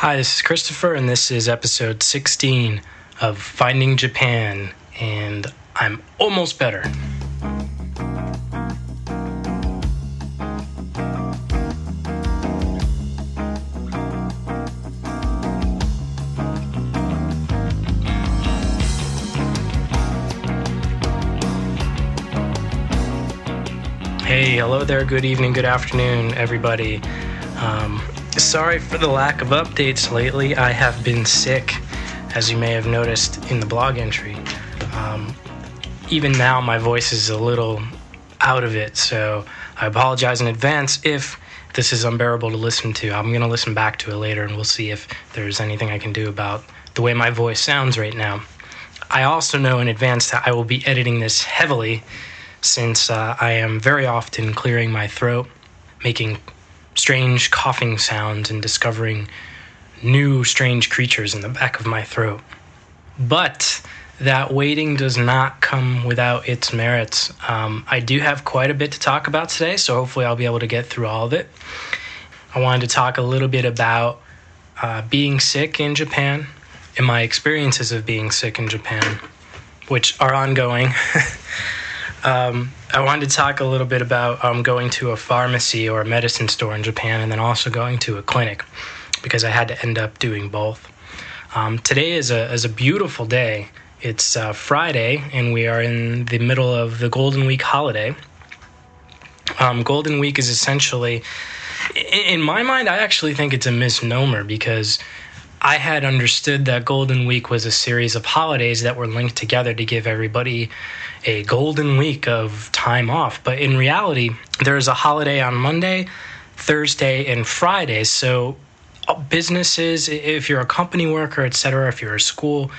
Hi, this is Christopher, and this is episode 16 of Finding Japan, and I'm almost better. Hey, hello there, good evening, good afternoon, everybody. Um, sorry for the lack of updates lately. I have been sick, as you may have noticed in the blog entry. Um, even now, my voice is a little out of it, so I apologize in advance if this is unbearable to listen to. I'm going to listen back to it later and we'll see if there's anything I can do about the way my voice sounds right now. I also know in advance that I will be editing this heavily since uh, I am very often clearing my throat, making strange coughing sounds and discovering new strange creatures in the back of my throat. But that waiting does not come without its merits. Um, I do have quite a bit to talk about today, so hopefully I'll be able to get through all of it. I wanted to talk a little bit about uh, being sick in Japan and my experiences of being sick in Japan, which are ongoing. Um, I wanted to talk a little bit about um, going to a pharmacy or a medicine store in Japan and then also going to a clinic because I had to end up doing both. Um, today is a, is a beautiful day. It's uh, Friday, and we are in the middle of the Golden Week holiday. Um, Golden Week is essentially, in my mind, I actually think it's a misnomer because I had understood that Golden Week was a series of holidays that were linked together to give everybody a golden week of time off. But in reality, there's a holiday on Monday, Thursday, and Friday. So uh, businesses, if you're a company worker, etc., if you're a school,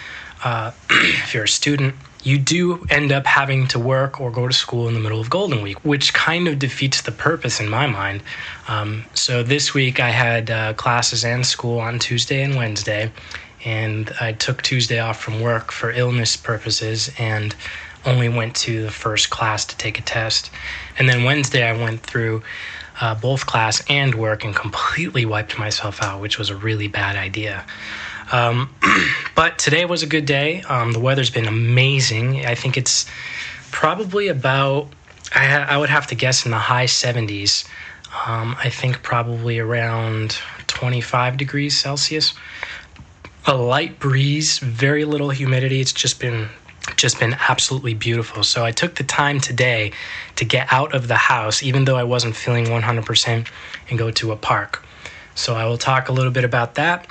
uh, if you're a student, you do end up having to work or go to school in the middle of Golden Week, which kind of defeats the purpose in my mind. Um, so this week I had uh, classes and school on Tuesday and Wednesday, and I took Tuesday off from work for illness purposes and only went to the first class to take a test. And then Wednesday I went through uh, both class and work and completely wiped myself out, which was a really bad idea. Um, but today was a good day. Um, the weather's been amazing. I think it's probably about, I, ha- I would have to guess, in the high 70s. Um, I think probably around 25 degrees Celsius. A light breeze, very little humidity. It's just been just been absolutely beautiful. So I took the time today to get out of the house, even though I wasn't feeling 100%, and go to a park. So I will talk a little bit about that.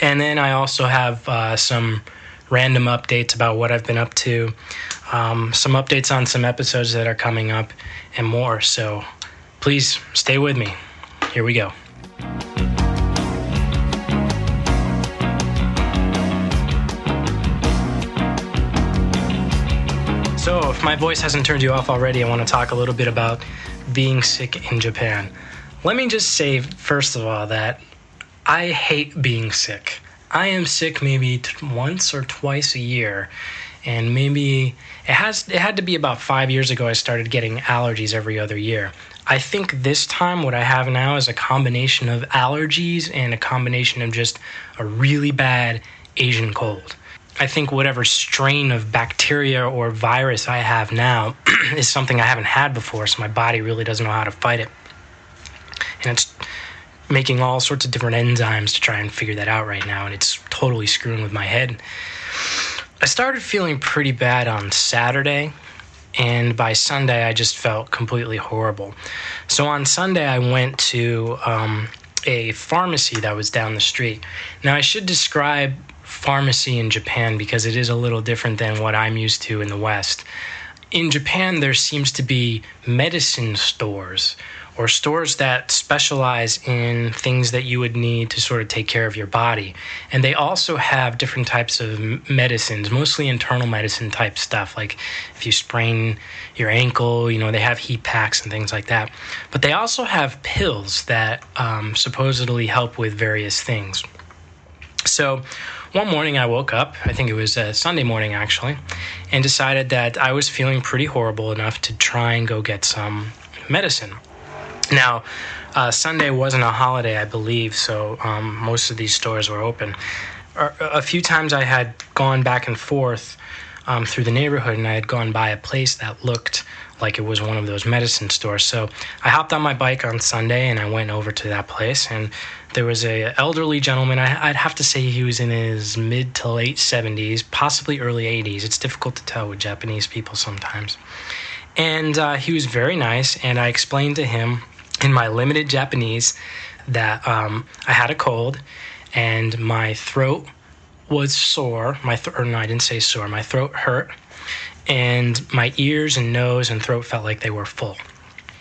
And then I also have uh, some random updates about what I've been up to, um, some updates on some episodes that are coming up, and more. So please stay with me. Here we go. So, if my voice hasn't turned you off already, I want to talk a little bit about being sick in Japan. Let me just say, first of all, that I hate being sick. I am sick maybe t- once or twice a year, and maybe it has it had to be about five years ago. I started getting allergies every other year. I think this time what I have now is a combination of allergies and a combination of just a really bad Asian cold. I think whatever strain of bacteria or virus I have now is something I haven't had before, so my body really doesn't know how to fight it. And it's making all sorts of different enzymes to try and figure that out right now, and it's totally screwing with my head. I started feeling pretty bad on Saturday, and by Sunday, I just felt completely horrible. So on Sunday, I went to um, a pharmacy that was down the street. Now, I should describe pharmacy in Japan because it is a little different than what I'm used to in the West. In Japan, there seems to be medicine stores or stores that specialize in things that you would need to sort of take care of your body. And they also have different types of medicines, mostly internal medicine type stuff. Like if you sprain your ankle, you know, they have heat packs and things like that. But they also have pills that um, supposedly help with various things. So, one morning I woke up, I think it was a Sunday morning actually, and decided that I was feeling pretty horrible enough to try and go get some medicine. Now, uh, Sunday wasn't a holiday, I believe, so um, most of these stores were open. A few times I had gone back and forth um, through the neighborhood and I had gone by a place that looked like it was one of those medicine stores. So I hopped on my bike on Sunday and I went over to that place and there was a elderly gentleman. I, would have to say he was in his mid to late 70s, possibly early 80s. It's difficult to tell with Japanese people sometimes. And uh, he was very nice, and I explained to him in my limited Japanese that um, I had a cold and my throat was sore. My th- or no, I didn't say sore. My throat hurt, and my ears and nose and throat felt like they were full.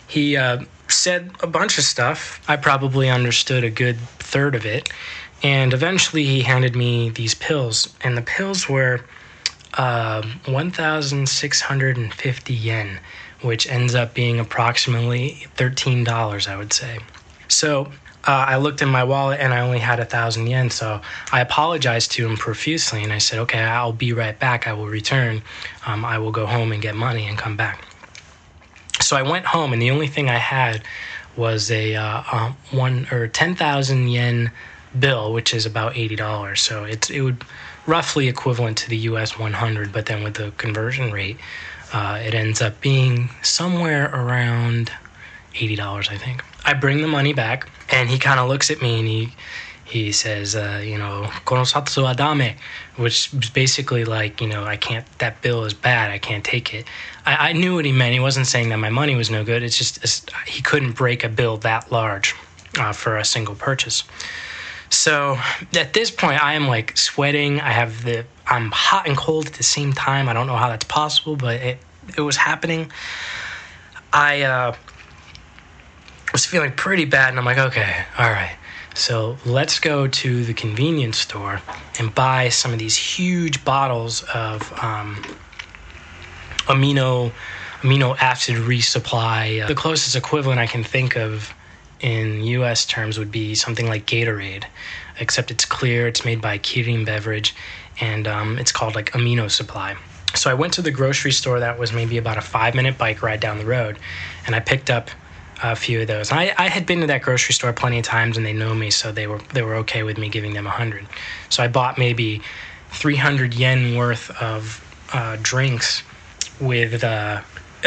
He uh, said a bunch of stuff. I probably understood a good third of it. And eventually he handed me these pills. And the pills were uh, 1,650 yen, which ends up being approximately $13, I would say. So uh, I looked in my wallet and I only had a thousand yen. So I apologized to him profusely and I said, okay, I'll be right back. I will return. Um, I will go home and get money and come back. So I went home, and the only thing I had was a uh, uh, one or ten thousand yen bill, which is about eighty dollars. So it's it would roughly equivalent to the U.S. one hundred, but then with the conversion rate, uh, it ends up being somewhere around eighty dollars, I think. I bring the money back, and he kind of looks at me and he he says, uh, you know, konosatsu adame, which is basically like, you know, I can't, that bill is bad, I can't take it. I, I knew what he meant. He wasn't saying that my money was no good. It's just, it's, he couldn't break a bill that large uh, for a single purchase. So at this point, I am like sweating. I have the, I'm hot and cold at the same time. I don't know how that's possible, but it, it was happening. I uh, was feeling pretty bad, and I'm like, okay, all right so let's go to the convenience store and buy some of these huge bottles of um, amino amino acid resupply. Uh, the closest equivalent I can think of in U.S. terms would be something like Gatorade, except it's clear. It's made by Kirin Beverage, and um, it's called like Amino Supply. So I went to the grocery store that was maybe about a five minute bike ride down the road, and I picked up a few of those. I, I had been to that grocery store plenty of times, and they know me, so they were they were okay with me giving them a hundred. So I bought maybe three hundred yen worth of uh, drinks with uh,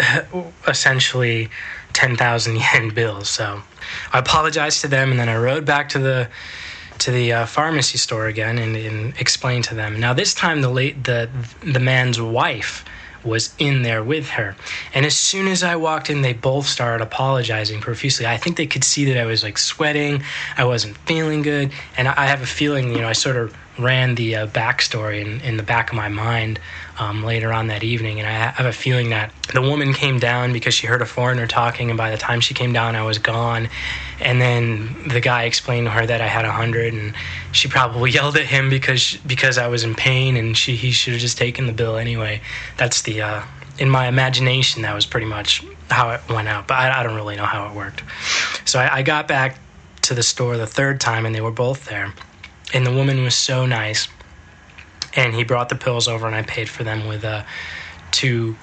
essentially ten thousand yen bills. So I apologized to them, and then I rode back to the to the uh, pharmacy store again and, and to them. Now this time the late the the man's wife was in there with her. And as soon as I walked in, they both started apologizing profusely. I think they could see that I was like sweating, I wasn't feeling good, and I have a feeling, you know, I sort of ran the uh, backstory in, in the back of my mind um, later on that evening. And I have a feeling that the woman came down because she heard a foreigner talking, and by the time she came down, I was gone. And then the guy explained to her that I had a hundred, and she probably yelled at him because because I was in pain, and she he should have just taken the bill anyway. That's the uh, in my imagination that was pretty much how it went out, but I, I don't really know how it worked. So I, I got back to the store the third time, and they were both there and the woman was so nice. And he brought the pills over, and I paid for them with uh, two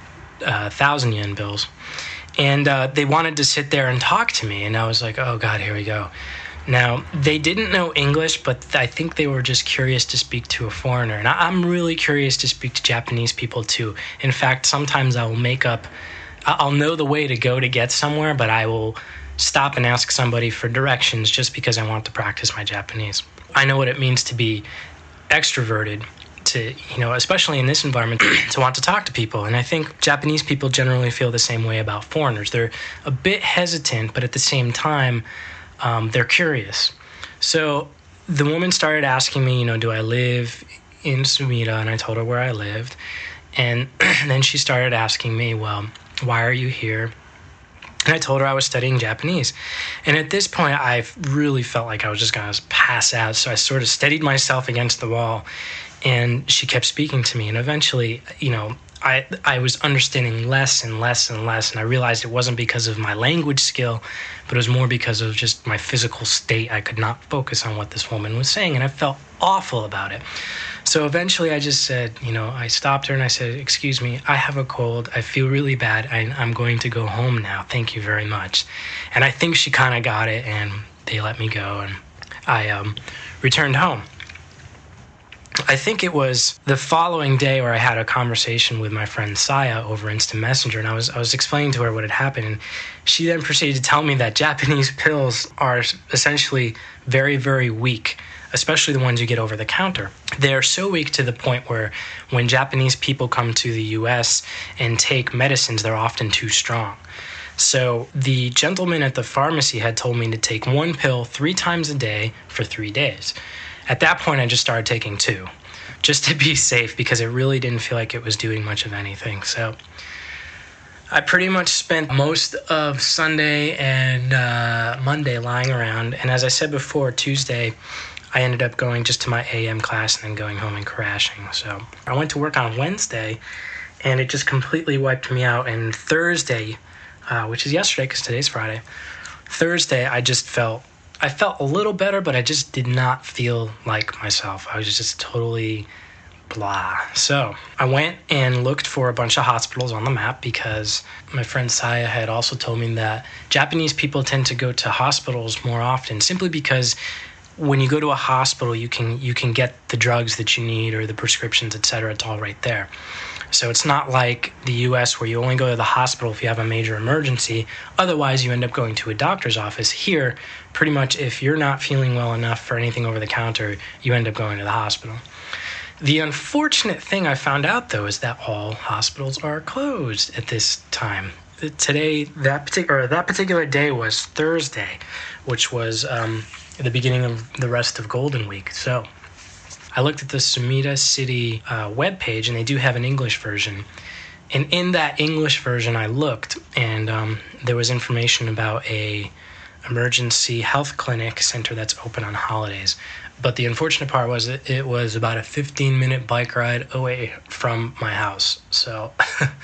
uh, thousand yen bills. And uh, they wanted to sit there and talk to me, and I was like, "Oh God, here we go." Now they didn't know English, but I think they were just curious to speak to a foreigner, and I'm really curious to speak to Japanese people too. In fact, sometimes I will make up. I'll know the way to go to get somewhere, but I will stop and ask somebody for directions just because I want to practice my Japanese. I know what it means to be extroverted to you know especially in this environment to want to talk to people and i think japanese people generally feel the same way about foreigners they're a bit hesitant but at the same time um, they're curious so the woman started asking me you know do i live in sumida and i told her where i lived and then she started asking me well why are you here and I told her I was studying Japanese. And at this point, I really felt like I was just going to pass out. So I sort of steadied myself against the wall. And she kept speaking to me. And eventually, you know, I I was understanding less and less and less, and I realized it wasn't because of my language skill, but it was more because of just my physical state. I could not focus on what this woman was saying, and I felt awful about it. So eventually, I just said, you know, I stopped her and I said, "Excuse me, I have a cold. I feel really bad. I, I'm going to go home now. Thank you very much." And I think she kind of got it, and they let me go, and I um, returned home. I think it was the following day where I had a conversation with my friend Saya over Instant Messenger, and I was I was explaining to her what had happened, and she then proceeded to tell me that Japanese pills are essentially very very weak, especially the ones you get over the counter. They're so weak to the point where when Japanese people come to the U.S. and take medicines, they're often too strong. So the gentleman at the pharmacy had told me to take one pill three times a day for three days. At that point, I just started taking two, just to be safe because it really didn't feel like it was doing much of anything. So I pretty much spent most of Sunday and uh, Monday lying around. And as I said before, Tuesday, I ended up going just to my AM class and then going home and crashing. So I went to work on Wednesday and it just completely wiped me out. And Thursday, uh, which is yesterday because today's Friday, Thursday, I just felt I felt a little better, but I just did not feel like myself. I was just totally blah. So I went and looked for a bunch of hospitals on the map because my friend Saya had also told me that Japanese people tend to go to hospitals more often simply because when you go to a hospital you can you can get the drugs that you need or the prescriptions etc it's all right there so it's not like the US where you only go to the hospital if you have a major emergency. Otherwise, you end up going to a doctor's office. Here, pretty much if you're not feeling well enough for anything over the counter, you end up going to the hospital. The unfortunate thing I found out though is that all hospitals are closed at this time. Today, that particular that particular day was Thursday, which was um, the beginning of the rest of Golden Week. So I looked at the Sumida City uh, webpage, and they do have an English version. And in that English version, I looked, and um, there was information about a emergency health clinic center that's open on holidays. But the unfortunate part was it, it was about a 15 minute bike ride away from my house. So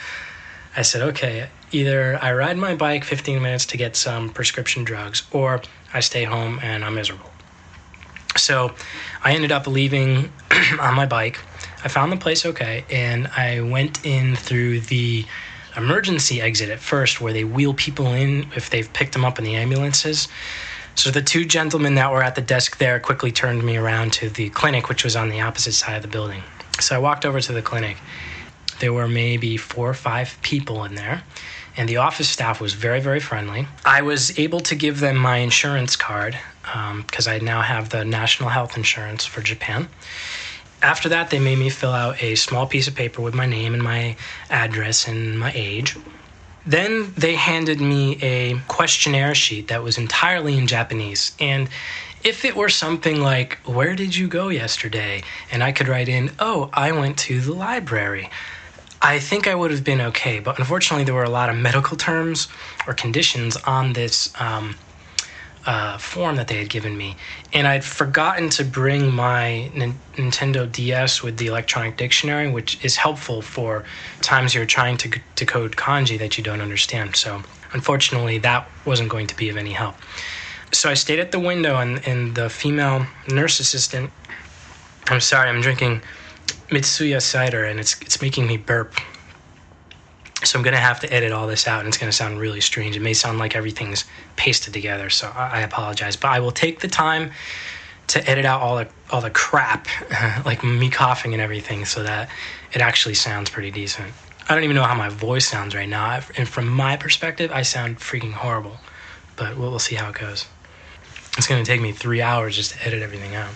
I said, okay, either I ride my bike 15 minutes to get some prescription drugs, or I stay home and I'm miserable. So I ended up leaving on my bike. I found the place okay, and I went in through the emergency exit at first, where they wheel people in if they've picked them up in the ambulances. So the two gentlemen that were at the desk there quickly turned me around to the clinic, which was on the opposite side of the building. So I walked over to the clinic. There were maybe four or five people in there, and the office staff was very, very friendly. I was able to give them my insurance card because um, I now have the national health insurance for Japan. After that, they made me fill out a small piece of paper with my name and my address and my age. Then they handed me a questionnaire sheet that was entirely in Japanese. And if it were something like, Where did you go yesterday? and I could write in, Oh, I went to the library. I think I would have been okay, but unfortunately, there were a lot of medical terms or conditions on this um, uh, form that they had given me, and I'd forgotten to bring my N- Nintendo DS with the electronic dictionary, which is helpful for times you're trying to decode kanji that you don't understand. So, unfortunately, that wasn't going to be of any help. So I stayed at the window, and, and the female nurse assistant. I'm sorry, I'm drinking Mitsuya cider, and it's it's making me burp. So I'm to have to edit all this out, and it's to sound really strange. It may sound like everything's pasted together, so I, apologize. But I will take the time to edit out all the all the crap, like me coughing and everything, so that it actually sounds pretty decent. I don't even know how my voice sounds right now, and from my perspective, I sound freaking horrible. But we'll, we'll see how it goes. It's to take me three hours just to edit everything out.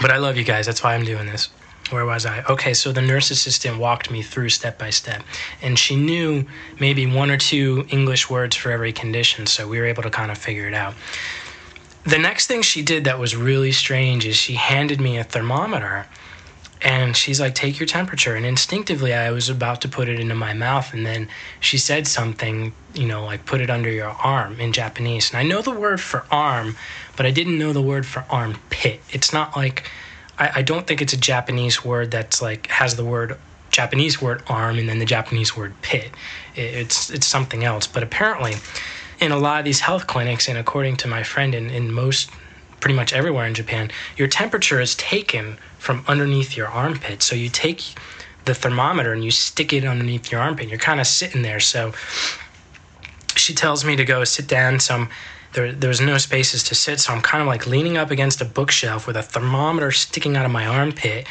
But I love you guys. That's why I'm doing this where was I? Okay, so the nurse assistant walked me through step by step, and she knew maybe one or two English words for every condition, so we were able to kind of figure it out. The next thing she did that was really strange is she handed me a thermometer, and she's like, Take your temperature. And instinctively, I was about to put it into my mouth, and then she said something, you know, like, put it under your arm in Japanese. And I know the word for arm, but I didn't know the word for armpit. It's not like I, I don't think it's a Japanese word that's like has the word Japanese word arm and then the Japanese word pit. It, it's it's something else. But apparently, in a lot of these health clinics, and according to my friend, in, in most pretty much everywhere in Japan, your temperature is taken from underneath your armpit. So you take the thermometer and you stick it underneath your armpit. You're kind of sitting there. So she tells me to go sit down. So I'm, there, there's no spaces to sit. So I'm kind of like leaning up against a bookshelf with a thermometer sticking out of my armpit.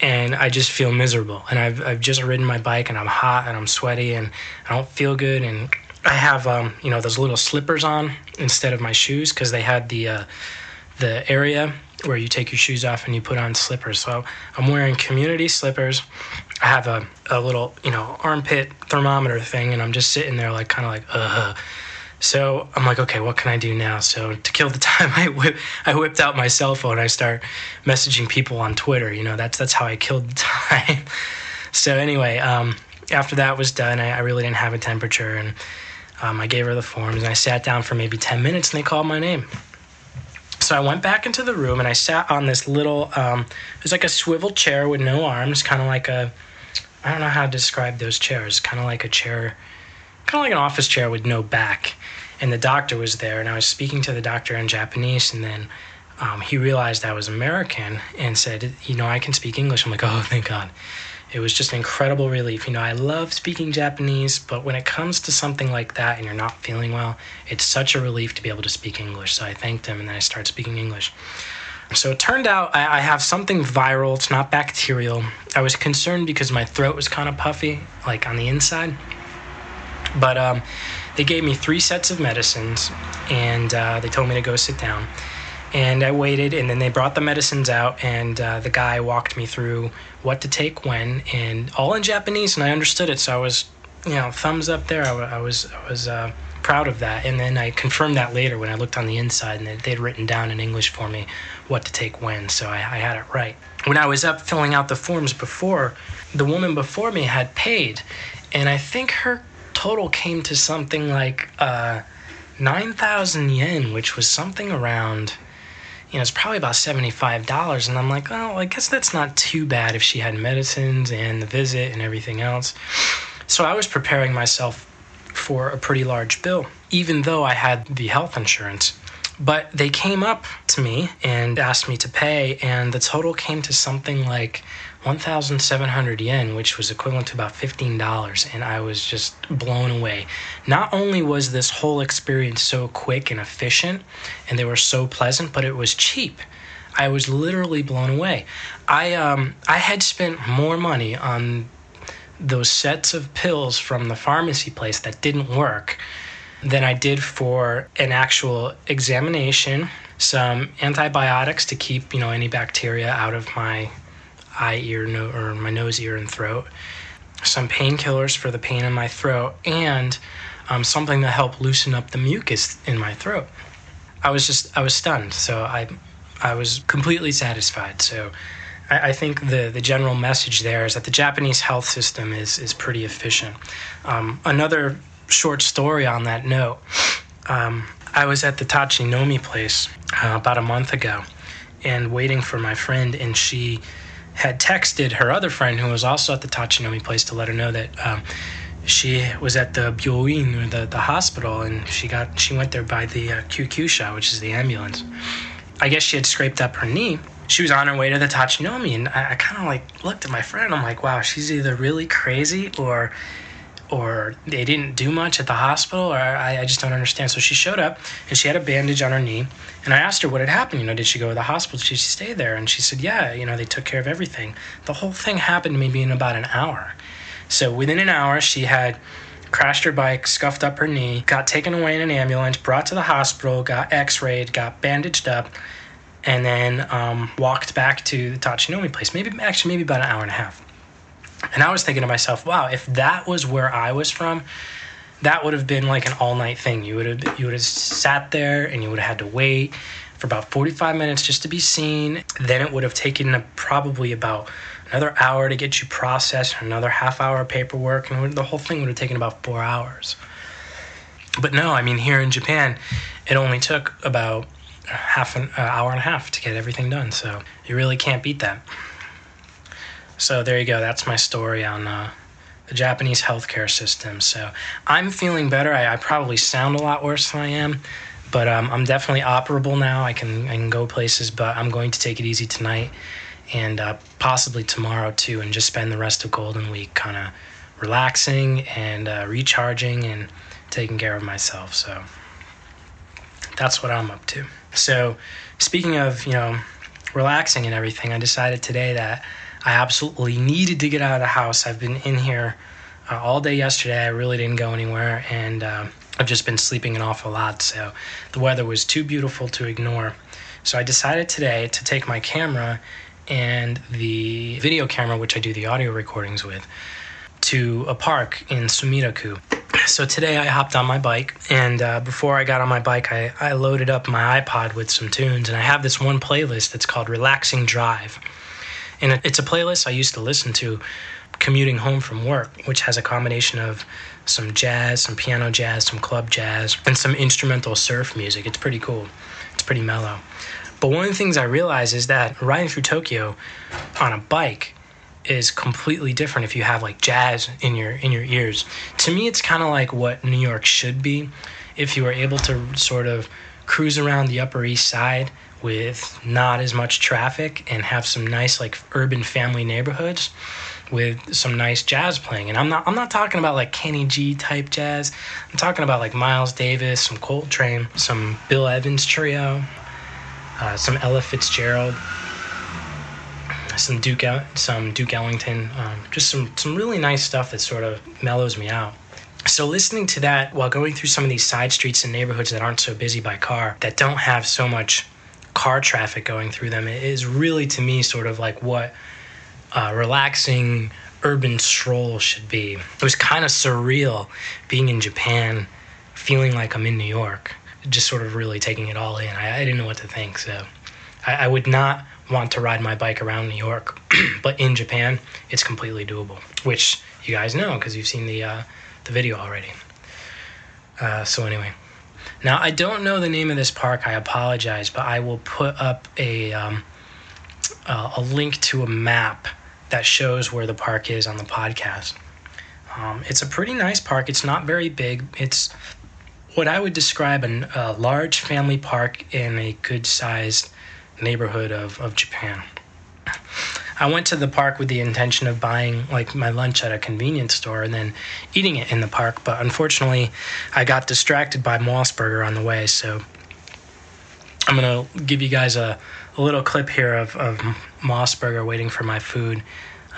And I just feel miserable. And I've, I've just ridden my bike and I'm hot and I'm sweaty and I don't feel good. And I have, um, you know, those little slippers on instead of my shoes because they had the, uh, the area where you take your shoes off and you put on slippers. So I'm wearing community slippers. I have a, a little, you know, armpit thermometer thing, and I'm just sitting there, like, kind of like, uh. So I'm like, okay, what can I do now? So to kill the time, I whip, I whipped out my cell phone. I start messaging people on Twitter. You know, that's that's how I killed the time. so anyway, um, after that was done, I, I, really didn't have a temperature, and um, I gave her the forms, and I sat down for maybe ten minutes, and they called my name. So I went back into the room and I sat on this little, um, it was like a swivel chair with no arms, kind of like a, I don't know how to describe those chairs, kind of like a chair, kind of like an office chair with no back. And the doctor was there, and I was speaking to the doctor in Japanese, and then um, he realized I was American and said, You know, I can speak English. I'm like, Oh, thank God it was just an incredible relief. You know, I love speaking Japanese, but when it comes to something like that and you're not feeling well, it's such a relief to be able to speak English. So I thanked him and then I started speaking English. So it turned out I, I have something viral, it's not bacterial. I was concerned because my throat was kind of puffy, like on the inside. But um, they gave me three sets of medicines and uh, they told me to go sit down and I waited, and then they brought the medicines out, and uh, the guy walked me through what to take when, and all in Japanese, and I understood it. So I was, you know, thumbs up there. I, was, I was uh, proud of that. And then I confirmed that later when I looked on the inside, and they'd written down in English for me what to take when. So I, I had it right. When I was up filling out the forms before, the woman before me had paid, and I think her total came to something like uh, nine thousand yen, which was something around you know, it's probably about $75. And I'm like, oh, I guess that's not too bad if she had medicines and the visit and everything else. So I was preparing myself for a pretty large bill, even though I had the health insurance. But they came up to me and asked me to pay, and the total came to something like 1,700 yen, which was equivalent to about $15. And I was just blown away. Not only was this whole experience so quick and efficient, and they were so pleasant, but it was cheap. I was literally blown away. I um, I had spent more money on those sets of pills from the pharmacy place that didn't work than I did for an actual examination, some antibiotics to keep, you know, any bacteria out of my eye, ear, no, or my nose, ear, and throat, some painkillers for the pain in my throat, and um, something to help loosen up the mucus in my throat. I was just, I was stunned. So I, I was completely satisfied. So I, I think the, the general message there is that the Japanese health system is, is pretty efficient. Um, another short story on that note. Um, I was at the Tachinomi place uh, about a month ago and waiting for my friend, and she had texted her other friend who was also at the Tachinomi place to let her know that um, she was at the Byoin, or the, the hospital, and she got she went there by the uh, Kyukyusha, which is the ambulance. I guess she had scraped up her knee. She was on her way to the Tachinomi, and I, I kind of like looked at my friend. I'm like, wow, she's either really crazy or or they didn't do much at the hospital, or I, I, just don't understand. So she showed up and she had a bandage on her knee. And I asked her what had happened. You know, did she go to the hospital? Did she stay there? And she said, yeah, you know, they took care of everything. The whole thing happened maybe in about an hour. So within an hour, she had crashed her bike, scuffed up her knee, got taken away in an ambulance, brought to the hospital, got x rayed, got bandaged up, and then um, walked back to the Tachinomi place. Maybe, actually, maybe about an hour and a half. And I was thinking to myself, wow, if that was where I was from, that would have been like an all night thing. You would have you would have sat there and you would have had to wait for about 45 minutes just to be seen. Then it would have taken probably about another hour to get you processed, another half hour of paperwork, and the whole thing would have taken about four hours. But no, I mean, here in Japan, it only took about half an uh, hour and a half to get everything done. So you really can't beat that. So there you go. That's my story on uh, the Japanese healthcare system. So I'm feeling better. I, I, probably sound a lot worse than I am, but um, I'm definitely operable now. I can I can go places, but I'm going to take it easy tonight and uh, possibly tomorrow too, and just spend the rest of Golden Week kind of relaxing and uh, recharging and taking care of myself. So that's what I'm up to. So speaking of you know relaxing and everything, I decided today that I absolutely needed to get out of the house. I've been in here uh, all day yesterday. I really didn't go anywhere, and uh, I've just been sleeping an awful lot. So the weather was too beautiful to ignore. So I decided today to take my camera and the video camera, which I do the audio recordings with, to a park in Sumida-ku. So today I hopped on my bike, and uh, before I got on my bike, I, I loaded up my iPod with some tunes, and I have this one playlist that's called Relaxing Drive. And it's a playlist I used to listen to commuting home from work, which has a combination of some jazz, some piano jazz, some club jazz, and some instrumental surf music. It's pretty cool. It's pretty mellow. But one of the things I realized is that riding through Tokyo on a bike is completely different if you have like jazz in your in your ears. To me it's kind of like what New York should be if you were able to sort of cruise around the Upper East Side with not as much traffic and have some nice like urban family neighborhoods with some nice jazz playing. And I'm not I'm not talking about like Kenny G type jazz. I'm talking about like Miles Davis, some Coltrane, some Bill Evans trio, uh, some Ella Fitzgerald, some Duke some Duke Ellington, um, just some some really nice stuff that sort of mellows me out. So listening to that while going through some of these side streets and neighborhoods that aren't so busy by car, that don't have so much car traffic going through them is really to me sort of like what a relaxing urban stroll should be. It was kind of surreal being in Japan, feeling like I'm in New York, just sort of really taking it all in. I, I didn't know what to think, so I, I would not want to ride my bike around New York, but in Japan, it's completely doable, which you guys know because you've seen the uh, the video already. Uh, so anyway, now, I don't know the name of this park. I apologize, but I will put up a um, uh, a link to a map that shows where the park is on the podcast. Um, it's a pretty nice park. It's not very big. It's what I would describe an, a large family park in a good sized neighborhood of, of Japan. I went to the park with the intention of buying like my lunch at a convenience store and then eating it in the park, but unfortunately, I got distracted by MOS Burger on the way. So I'm gonna give you guys a, a little clip here of, of waiting for my food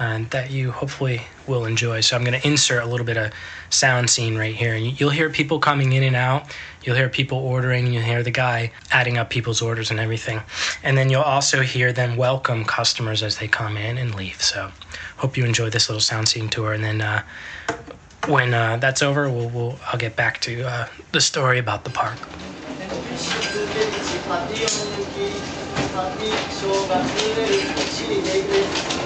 and that you hopefully will enjoy. So I'm going to insert a little bit of sound scene right here. And you'll hear people coming in and out. You'll hear people ordering. You'll hear the guy adding up people's orders and everything. And then you'll also hear them welcome customers as they come in and leave. So hope you enjoy this little sound scene tour. And then uh, when uh, that's over, we'll, we'll, I'll get back to uh, the story about the park.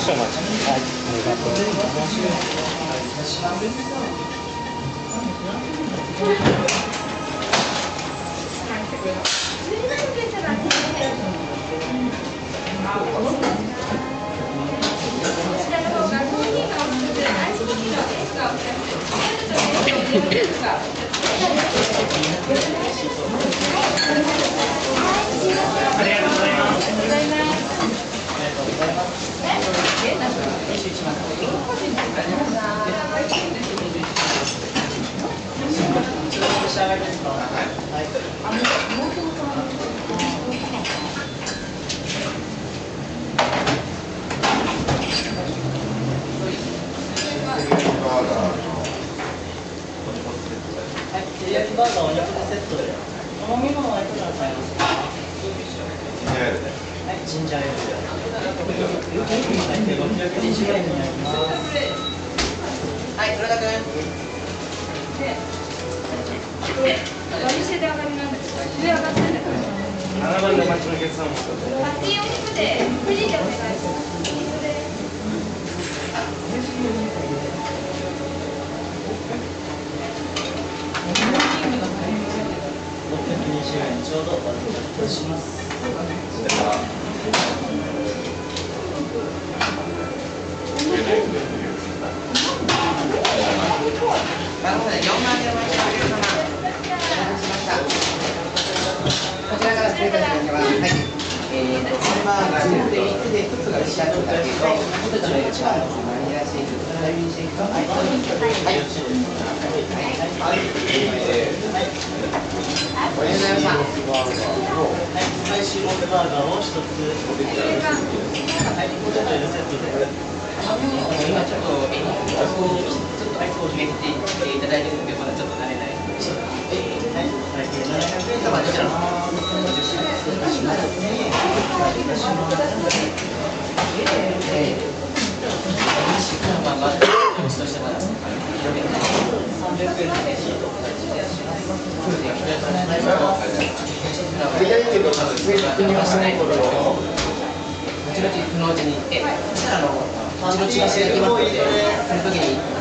少々お待ちはい、ありがとうございます。Thank you. ししま。で。はい。ジンジャーエール。６２０円君。で、りど、お。願い。ちょうどします。こちらから正確にははいえーとハンバーガー10で3つで1つがシャトルだけどポテトの1番のマニラシェイクストラビーシェイクとアイスクリームはいはいおはようございましたスパイシーモテバーガーを一つはいポテト L セットで今ちょっとエニちょっとアイスを決めていただいてるのでまだちょっと慣れないですはい ちのチームってて、その時に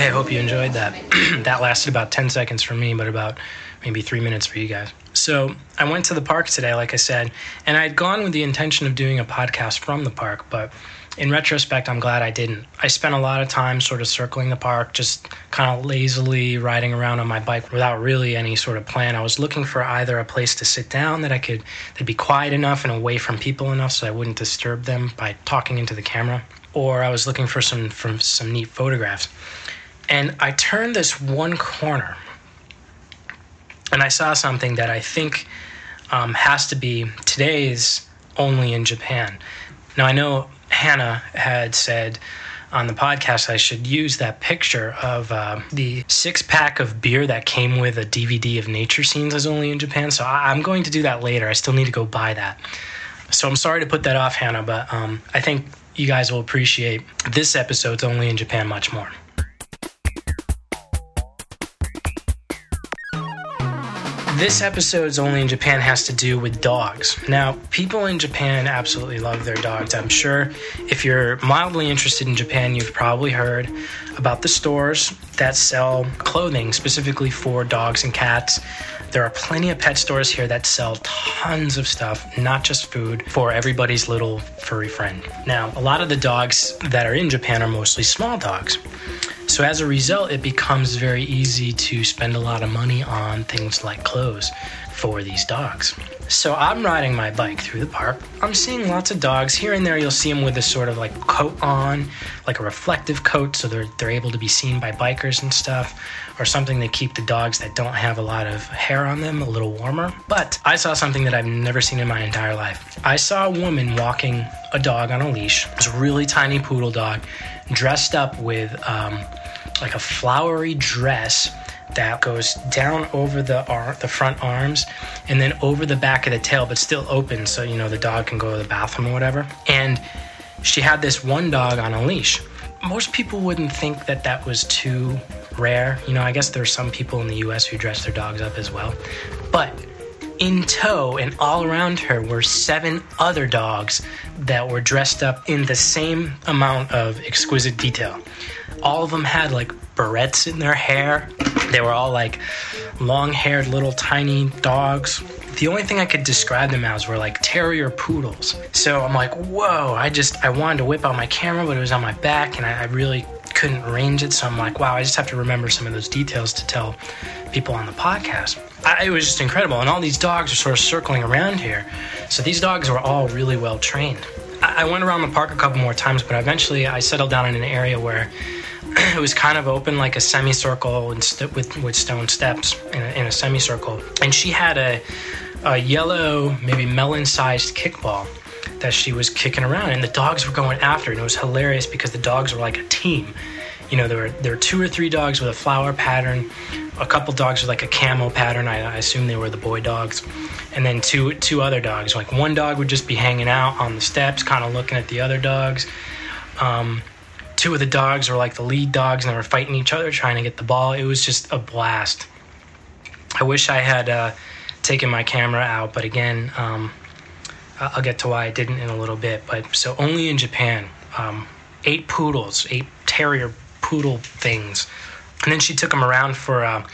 Okay, I hope you enjoyed that. that lasted about 10 seconds for me, but about maybe three minutes for you guys. So I went to the park today, like I said, and I had gone with the intention of doing a podcast from the park, but in retrospect, I'm glad I didn't. I spent a lot of time sort of circling the park, just kind of lazily riding around on my bike without really any sort of plan. I was looking for either a place to sit down that I could, that'd be quiet enough and away from people enough so I wouldn't disturb them by talking into the camera, or I was looking for some, for some neat photographs. And I turned this one corner and I saw something that I think um, has to be today's only in Japan. Now, I know Hannah had said on the podcast I should use that picture of uh, the six pack of beer that came with a DVD of nature scenes as only in Japan. So I- I'm going to do that later. I still need to go buy that. So I'm sorry to put that off, Hannah, but um, I think you guys will appreciate this episode's only in Japan much more. This episode's only in Japan has to do with dogs. Now, people in Japan absolutely love their dogs. I'm sure if you're mildly interested in Japan, you've probably heard about the stores that sell clothing specifically for dogs and cats. There are plenty of pet stores here that sell tons of stuff, not just food, for everybody's little furry friend. Now, a lot of the dogs that are in Japan are mostly small dogs. So as a result, it becomes very easy to spend a lot of money on things like clothes for these dogs. So I'm riding my bike through the park. I'm seeing lots of dogs. Here and there, you'll see them with this sort of like coat on, like a reflective coat, so they're they're able to be seen by bikers and stuff, or something to keep the dogs that don't have a lot of hair on them a little warmer. But I saw something that I've never seen in my entire life. I saw a woman walking a dog on a leash. A really tiny poodle dog, dressed up with um, like a flowery dress that goes down over the ar- the front arms and then over the back of the tail but still open so you know the dog can go to the bathroom or whatever. And she had this one dog on a leash. Most people wouldn't think that that was too rare. You know i guess there's some people in the us who dress their dogs up as well. But in tow and all around her were seven other dogs that were dressed up in the same amount of exquisite detail. All of them had like barrettes in their hair. They were all like long haired little tiny dogs. The only thing I could describe them as were like terrier poodles. So I'm like, whoa, I just, I wanted to whip out my camera, but it was on my back and I, I really couldn't range it. So I'm like, wow, I just have to remember some of those details to tell people on the podcast. I, it was just incredible. And all these dogs are sort of circling around here. So these dogs were all really well trained. I, I went around the park a couple more times, but eventually I settled down in an area where it was kind of open like a semicircle and st- with, with stone steps in a, in a semicircle. And she had a, a yellow, maybe melon sized kickball that she was kicking around, and the dogs were going after. And it was hilarious because the dogs were like a team. You know, there were there were two or three dogs with a flower pattern, a couple dogs with like a camo pattern. I, I assume they were the boy dogs, and then two two other dogs. Like one dog would just be hanging out on the steps, kind of looking at the other dogs. Um, two of the dogs were like the lead dogs, and they were fighting each other, trying to get the ball. It was just a blast. I wish I had uh, taken my camera out, but again, um, I'll get to why I didn't in a little bit. But so only in Japan, um, eight poodles, eight terrier poodle things, and then she took them around for uh,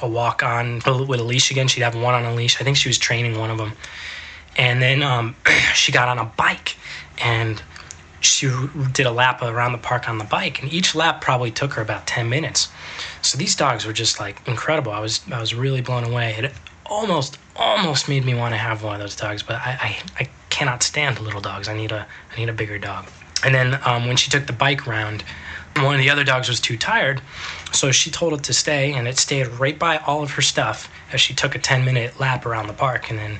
a walk on with a leash again. She'd have one on a leash. I think she was training one of them, and then um, she got on a bike and she did a lap around the park on the bike, and each lap probably took her about ten minutes. So these dogs were just like incredible. I was I was really blown away. It almost almost made me want to have one of those dogs, but I I, I cannot stand little dogs. I need a I need a bigger dog. And then um, when she took the bike round, one of the other dogs was too tired, so she told it to stay, and it stayed right by all of her stuff as she took a ten minute lap around the park, and then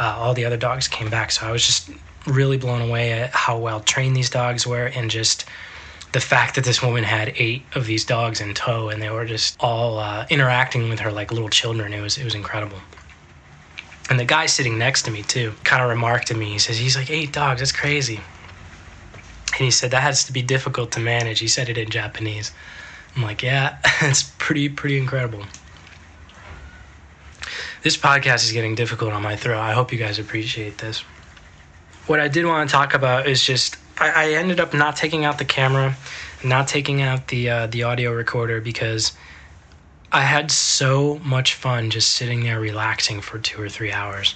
uh, all the other dogs came back. So I was just really blown away at how well trained these dogs were and just the fact that this woman had eight of these dogs in tow and they were just all uh, interacting with her like little children. It was it was incredible. And the guy sitting next to me too kind of remarked to me he says he's like eight dogs that's crazy. And he said that has to be difficult to manage. He said it in japanese. I'm like yeah it's pretty pretty incredible. This podcast is getting difficult on my throat. I hope you guys appreciate this what I did want to talk about is just I, I ended up not taking out the camera, not taking out the uh, the audio recorder because I had so much fun just sitting there relaxing for two or three hours,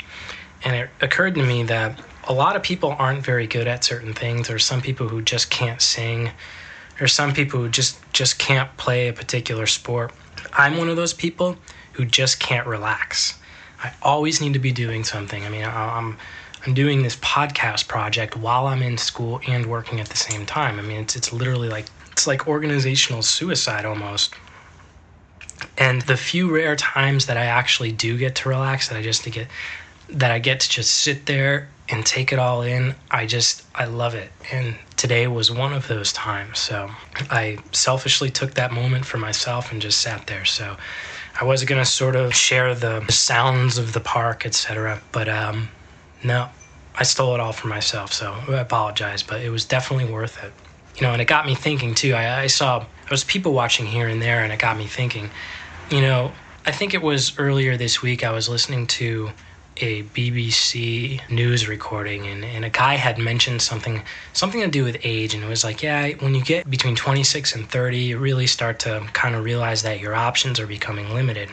and it occurred to me that a lot of people aren't very good at certain things. There's some people who just can't sing. There's some people who just just can't play a particular sport. I'm one of those people who just can't relax. I always need to be doing something. I mean, I'm I'm doing this podcast project while I'm in school and working at the same time. I mean, it's it's literally like it's like organizational suicide almost. And the few rare times that I actually do get to relax, that I just to get that I get to just sit there and take it all in, I just I love it. And today was one of those times. So I selfishly took that moment for myself and just sat there. So I was gonna sort of share the sounds of the park, etc. But um, no, I stole it all for myself, so I apologize, but it was definitely worth it. You know, and it got me thinking too. I, I saw there was people watching here and there, and it got me thinking. You know, I think it was earlier this week I was listening to a BBC news recording and, and a guy had mentioned something something to do with age and it was like, yeah, when you get between 26 and 30, you really start to kind of realize that your options are becoming limited.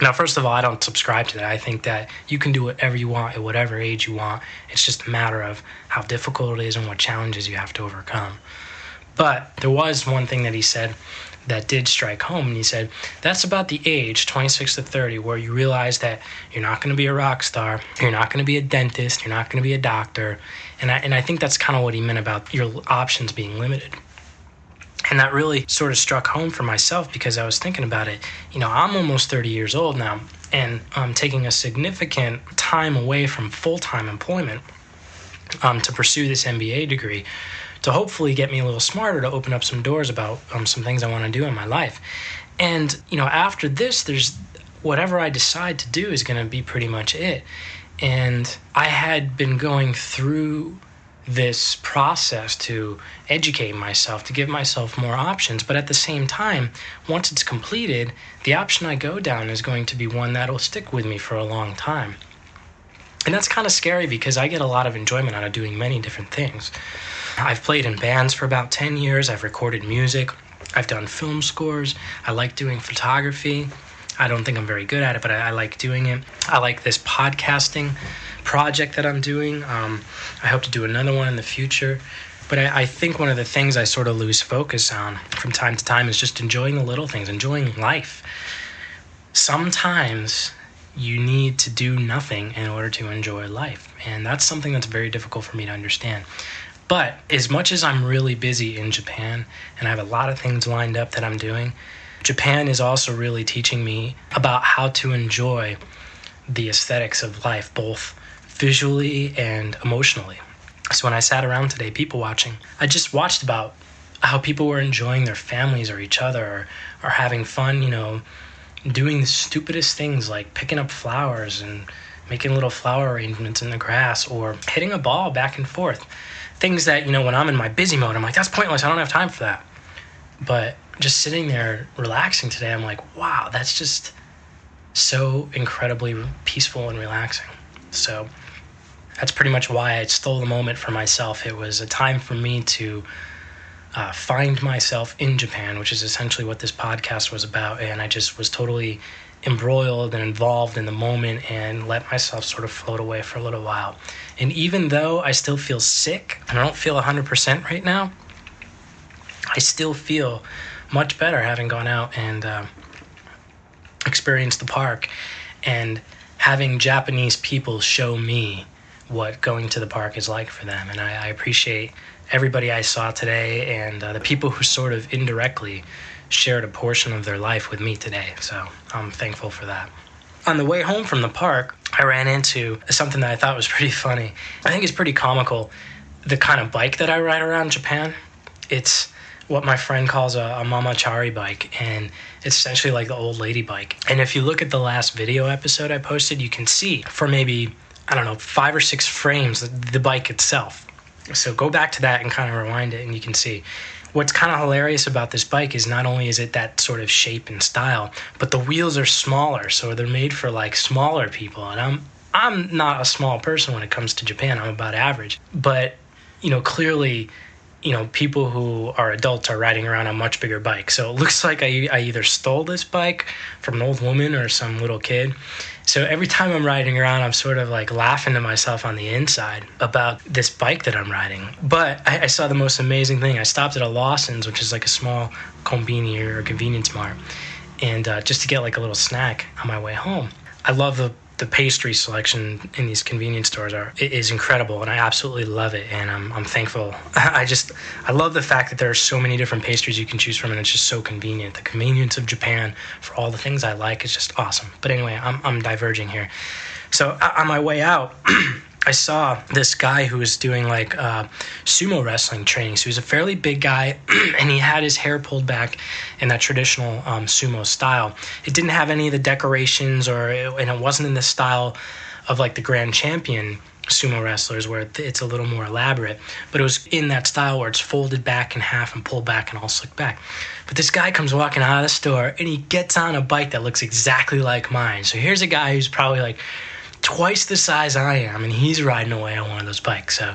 Now, first of all, I don't subscribe to that. I think that you can do whatever you want at whatever age you want. It's just a matter of how difficult it is and what challenges you have to overcome. But there was one thing that he said that did strike home, and he said that's about the age, 26 to 30, where you realize that you're not going to be a rock star, you're not going to be a dentist, you're not going to be a doctor, and I, and I think that's kind of what he meant about your options being limited. And that really sort of struck home for myself because I was thinking about it. You know, I'm almost 30 years old now, and I'm taking a significant time away from full time employment um, to pursue this MBA degree to hopefully get me a little smarter to open up some doors about um, some things I want to do in my life. And, you know, after this, there's whatever I decide to do is going to be pretty much it. And I had been going through this process to educate myself, to give myself more options. But at the same time, once it's completed, the option I go down is going to be one that'll stick with me for a long time. And that's kind of scary because I get a lot of enjoyment out of doing many different things. I've played in bands for about 10 years, I've recorded music, I've done film scores, I like doing photography. I don't think I'm very good at it, but I, I like doing it. I like this podcasting project that I'm doing. Um, I hope to do another one in the future. But I, I, think one of the things I sort of lose focus on from time to time is just enjoying the little things, enjoying life. Sometimes you need to do nothing in order to enjoy life. And that's something that's very difficult for me to understand. But as much as I'm really busy in Japan and I have a lot of things lined up that I'm doing, Japan is also really teaching me about how to enjoy the aesthetics of life, both visually and emotionally. So when I sat around today, people watching, I just watched about how people were enjoying their families or each other or, or having fun, you know, doing the stupidest things like picking up flowers and making little flower arrangements in the grass or hitting a ball back and forth. Things that, you know, when I'm in my busy mode, I'm like, that's pointless. I don't have time for that. But just sitting there relaxing today, I'm like, wow, that's just so incredibly peaceful and relaxing. So that's pretty much why I stole the moment for myself. It was a time for me to uh, find myself in Japan, which is essentially what this podcast was about. And I just was totally embroiled and involved in the moment and let myself sort of float away for a little while. And even though I still feel sick and I don't feel 100% right now, I still feel much better having gone out and uh, experienced the park and having Japanese people show me what going to the park is like for them. And I, I appreciate everybody I saw today and uh, the people who sort of indirectly shared a portion of their life with me today. So I'm thankful for that. On the way home from the park, I ran into something that I thought was pretty funny. I think it's pretty comical. The kind of bike that I ride around Japan, it's what my friend calls a, a mamachari bike, and it's essentially like the old lady bike. And if you look at the last video episode I posted, you can see for maybe, I don't know, five or six frames, the, bike itself. So go back to that and kind of rewind it, and you can see. What's kind of hilarious about this bike is not only is it that sort of shape and style, but the wheels are smaller, so they're made for like smaller people. And I'm I'm not a small person when it comes to Japan. I'm about average, but you know clearly you know, people who are adults are riding around on much bigger bikes. So it looks like I, I either stole this bike from an old woman or some little kid. So every time I'm riding around, I'm sort of like laughing to myself on the inside about this bike that I'm riding. But I, I saw the most amazing thing. I stopped at a Lawson's, which is like a small combini or convenience mart, and uh, just to get like a little snack on my way home. I love the the pastry selection in these convenience stores are is incredible and I absolutely love it and I'm, I'm thankful. I just I love the fact that there are so many different pastries you can choose from and it's just so convenient. The convenience of Japan for all the things I like is just awesome. But anyway I'm, I'm diverging here. So on my way out I saw this guy who was doing like uh, sumo wrestling training. So he was a fairly big guy, and he had his hair pulled back in that traditional um, sumo style. It didn't have any of the decorations, or and it wasn't in the style of like the grand champion sumo wrestlers where it's a little more elaborate but it was in that style where it's folded back in half and pulled back and all slicked back but this guy comes walking out of the store and he gets on a bike that looks exactly like mine so here's a guy who's probably like twice the size I am, and he's riding away on one of those bikes. So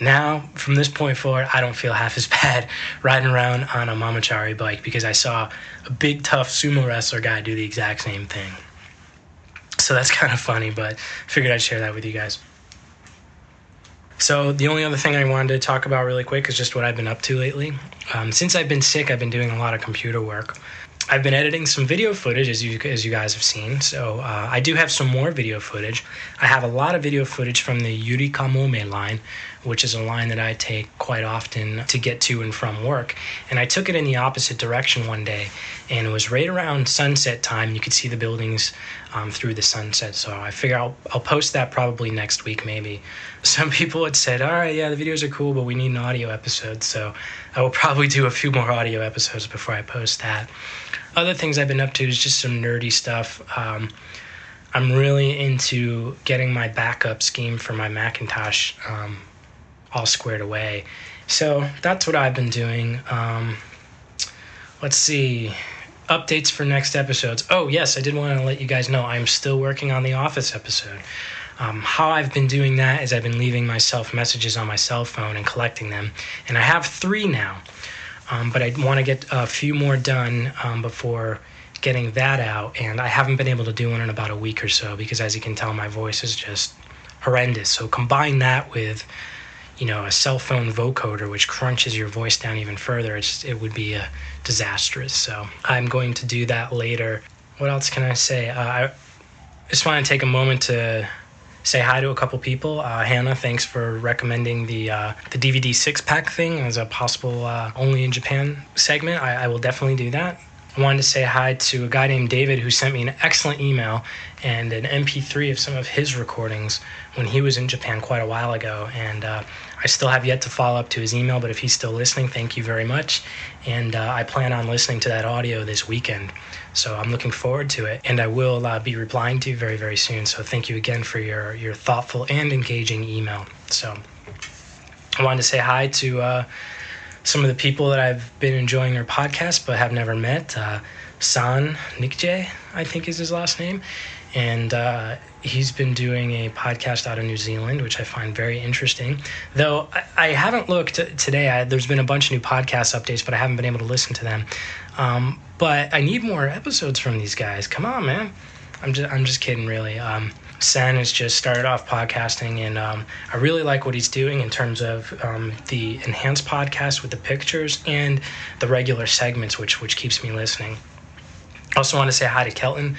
now, from this point forward, I don't feel half as bad riding around on a Mamachari bike because I saw a big, tough sumo wrestler guy do the exact same thing. So that's kind of funny, but figured I'd share that with you guys. So the only other thing I wanted to talk about really quick is just what I've been up to lately. Um, since I've been sick, I've been doing a lot of computer work. I've been editing some video footage, as you as you guys have seen. So uh, I do have some more video footage. I have a lot of video footage from the Yurikamome line, which is a line that I take quite often to get to and from work. And I took it in the opposite direction one day, and it was right around sunset time. You could see the buildings um, through the sunset. So I figure I'll I'll post that probably next week, maybe. Some people had said, "All right, yeah, the videos are cool, but we need an audio episode." So I will probably do a few more audio episodes before I post that other things I've been up to is just some nerdy stuff. Um, I'm really into getting my backup scheme for my Macintosh um, all squared away. So that's what I've been doing. Um, let's see. Updates for next episodes. Oh, yes, I did want to let you guys know I'm still working on the Office episode. Um, how I've been doing that is I've been leaving myself messages on my cell phone and collecting them. And I have three now. Um, but I want to get a few more done um, before getting that out. And I haven't been able to do one in about a week or so because, as you can tell, my voice is just horrendous. So combine that with, you know, a cell phone vocoder which crunches your voice down even further. It's, it would be uh, disastrous. So I'm going to do that later. What else can I say? Uh, I just want to take a moment to say hi to a couple people. Uh, Hannah, thanks for recommending the uh, the DVD six pack thing as a possible uh, only in Japan segment. I, I, will definitely do that. I wanted to say hi to a guy named David who sent me an excellent email and an MP3 of some of his recordings when he was in Japan quite a while ago. And uh, I still have yet to follow up to his email, but if he's still listening, thank you very much. And uh, I plan on listening to that audio this weekend. So I'm looking forward to it, and I will uh, be replying to you very, very soon. So thank you again for your your thoughtful and engaging email. So I wanted to say hi to uh, some of the people that I've been enjoying their podcast but have never met. Uh, San Nikje, I think is his last name. And uh, he's been doing a podcast out of New Zealand, which I find very interesting. Though I, I haven't looked today, I, there's been a bunch of new podcast updates, but I haven't been able to listen to them. Um, but I need more episodes from these guys. Come on, man. I'm just, I'm just kidding, really. Um, Sen has just started off podcasting, and um, I really like what he's doing in terms of um, the enhanced podcast with the pictures and the regular segments, which which keeps me listening. Also want to say hi to Kelton.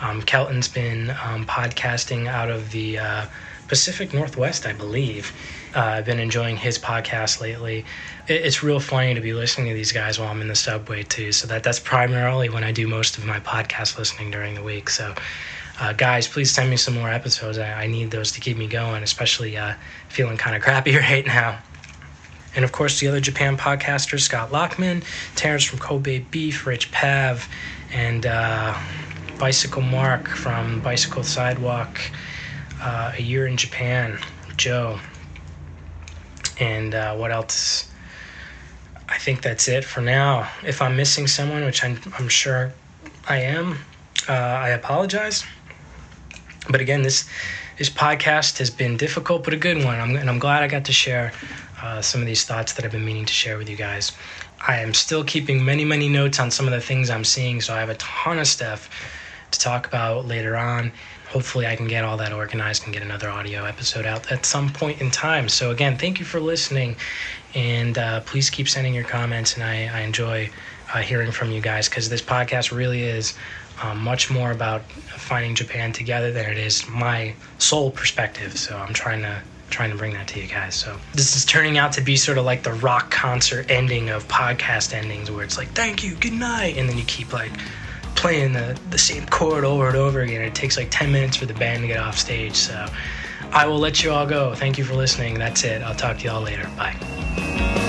Um, Kelton's been um, podcasting out of the uh, Pacific Northwest, I believe. Uh, I've been enjoying his podcast lately. It, it's real funny to be listening to these guys while I'm in the subway too. So that that's primarily when I do most of my podcast listening during the week. So. Uh, guys, please send me some more episodes. I, I need those to keep me going, especially uh, feeling kind of crappy right now. And of course, the other Japan podcasters Scott Lockman, Terrence from Kobe Beef, Rich Pav, and uh, Bicycle Mark from Bicycle Sidewalk, uh, A Year in Japan, Joe. And uh, what else? I think that's it for now. If I'm missing someone, which I'm, I'm sure I am, uh, I apologize. But again, this this podcast has been difficult, but a good one. I'm, and I'm glad I got to share uh, some of these thoughts that I've been meaning to share with you guys. I am still keeping many, many notes on some of the things I'm seeing, so I have a ton of stuff to talk about later on. Hopefully, I can get all that organized and get another audio episode out at some point in time. So, again, thank you for listening, and uh, please keep sending your comments. And I, I enjoy uh, hearing from you guys because this podcast really is um, much more about finding Japan together than it is my sole perspective. So, I'm trying to trying to bring that to you guys. So this is turning out to be sort of like the rock concert ending of podcast endings where it's like, thank you, good night. And then you keep like playing the, the same chord over and over again. It takes like 10 minutes for the band to get off stage. So I will let you all go. Thank you for listening. That's it. I'll talk to you all later. Bye.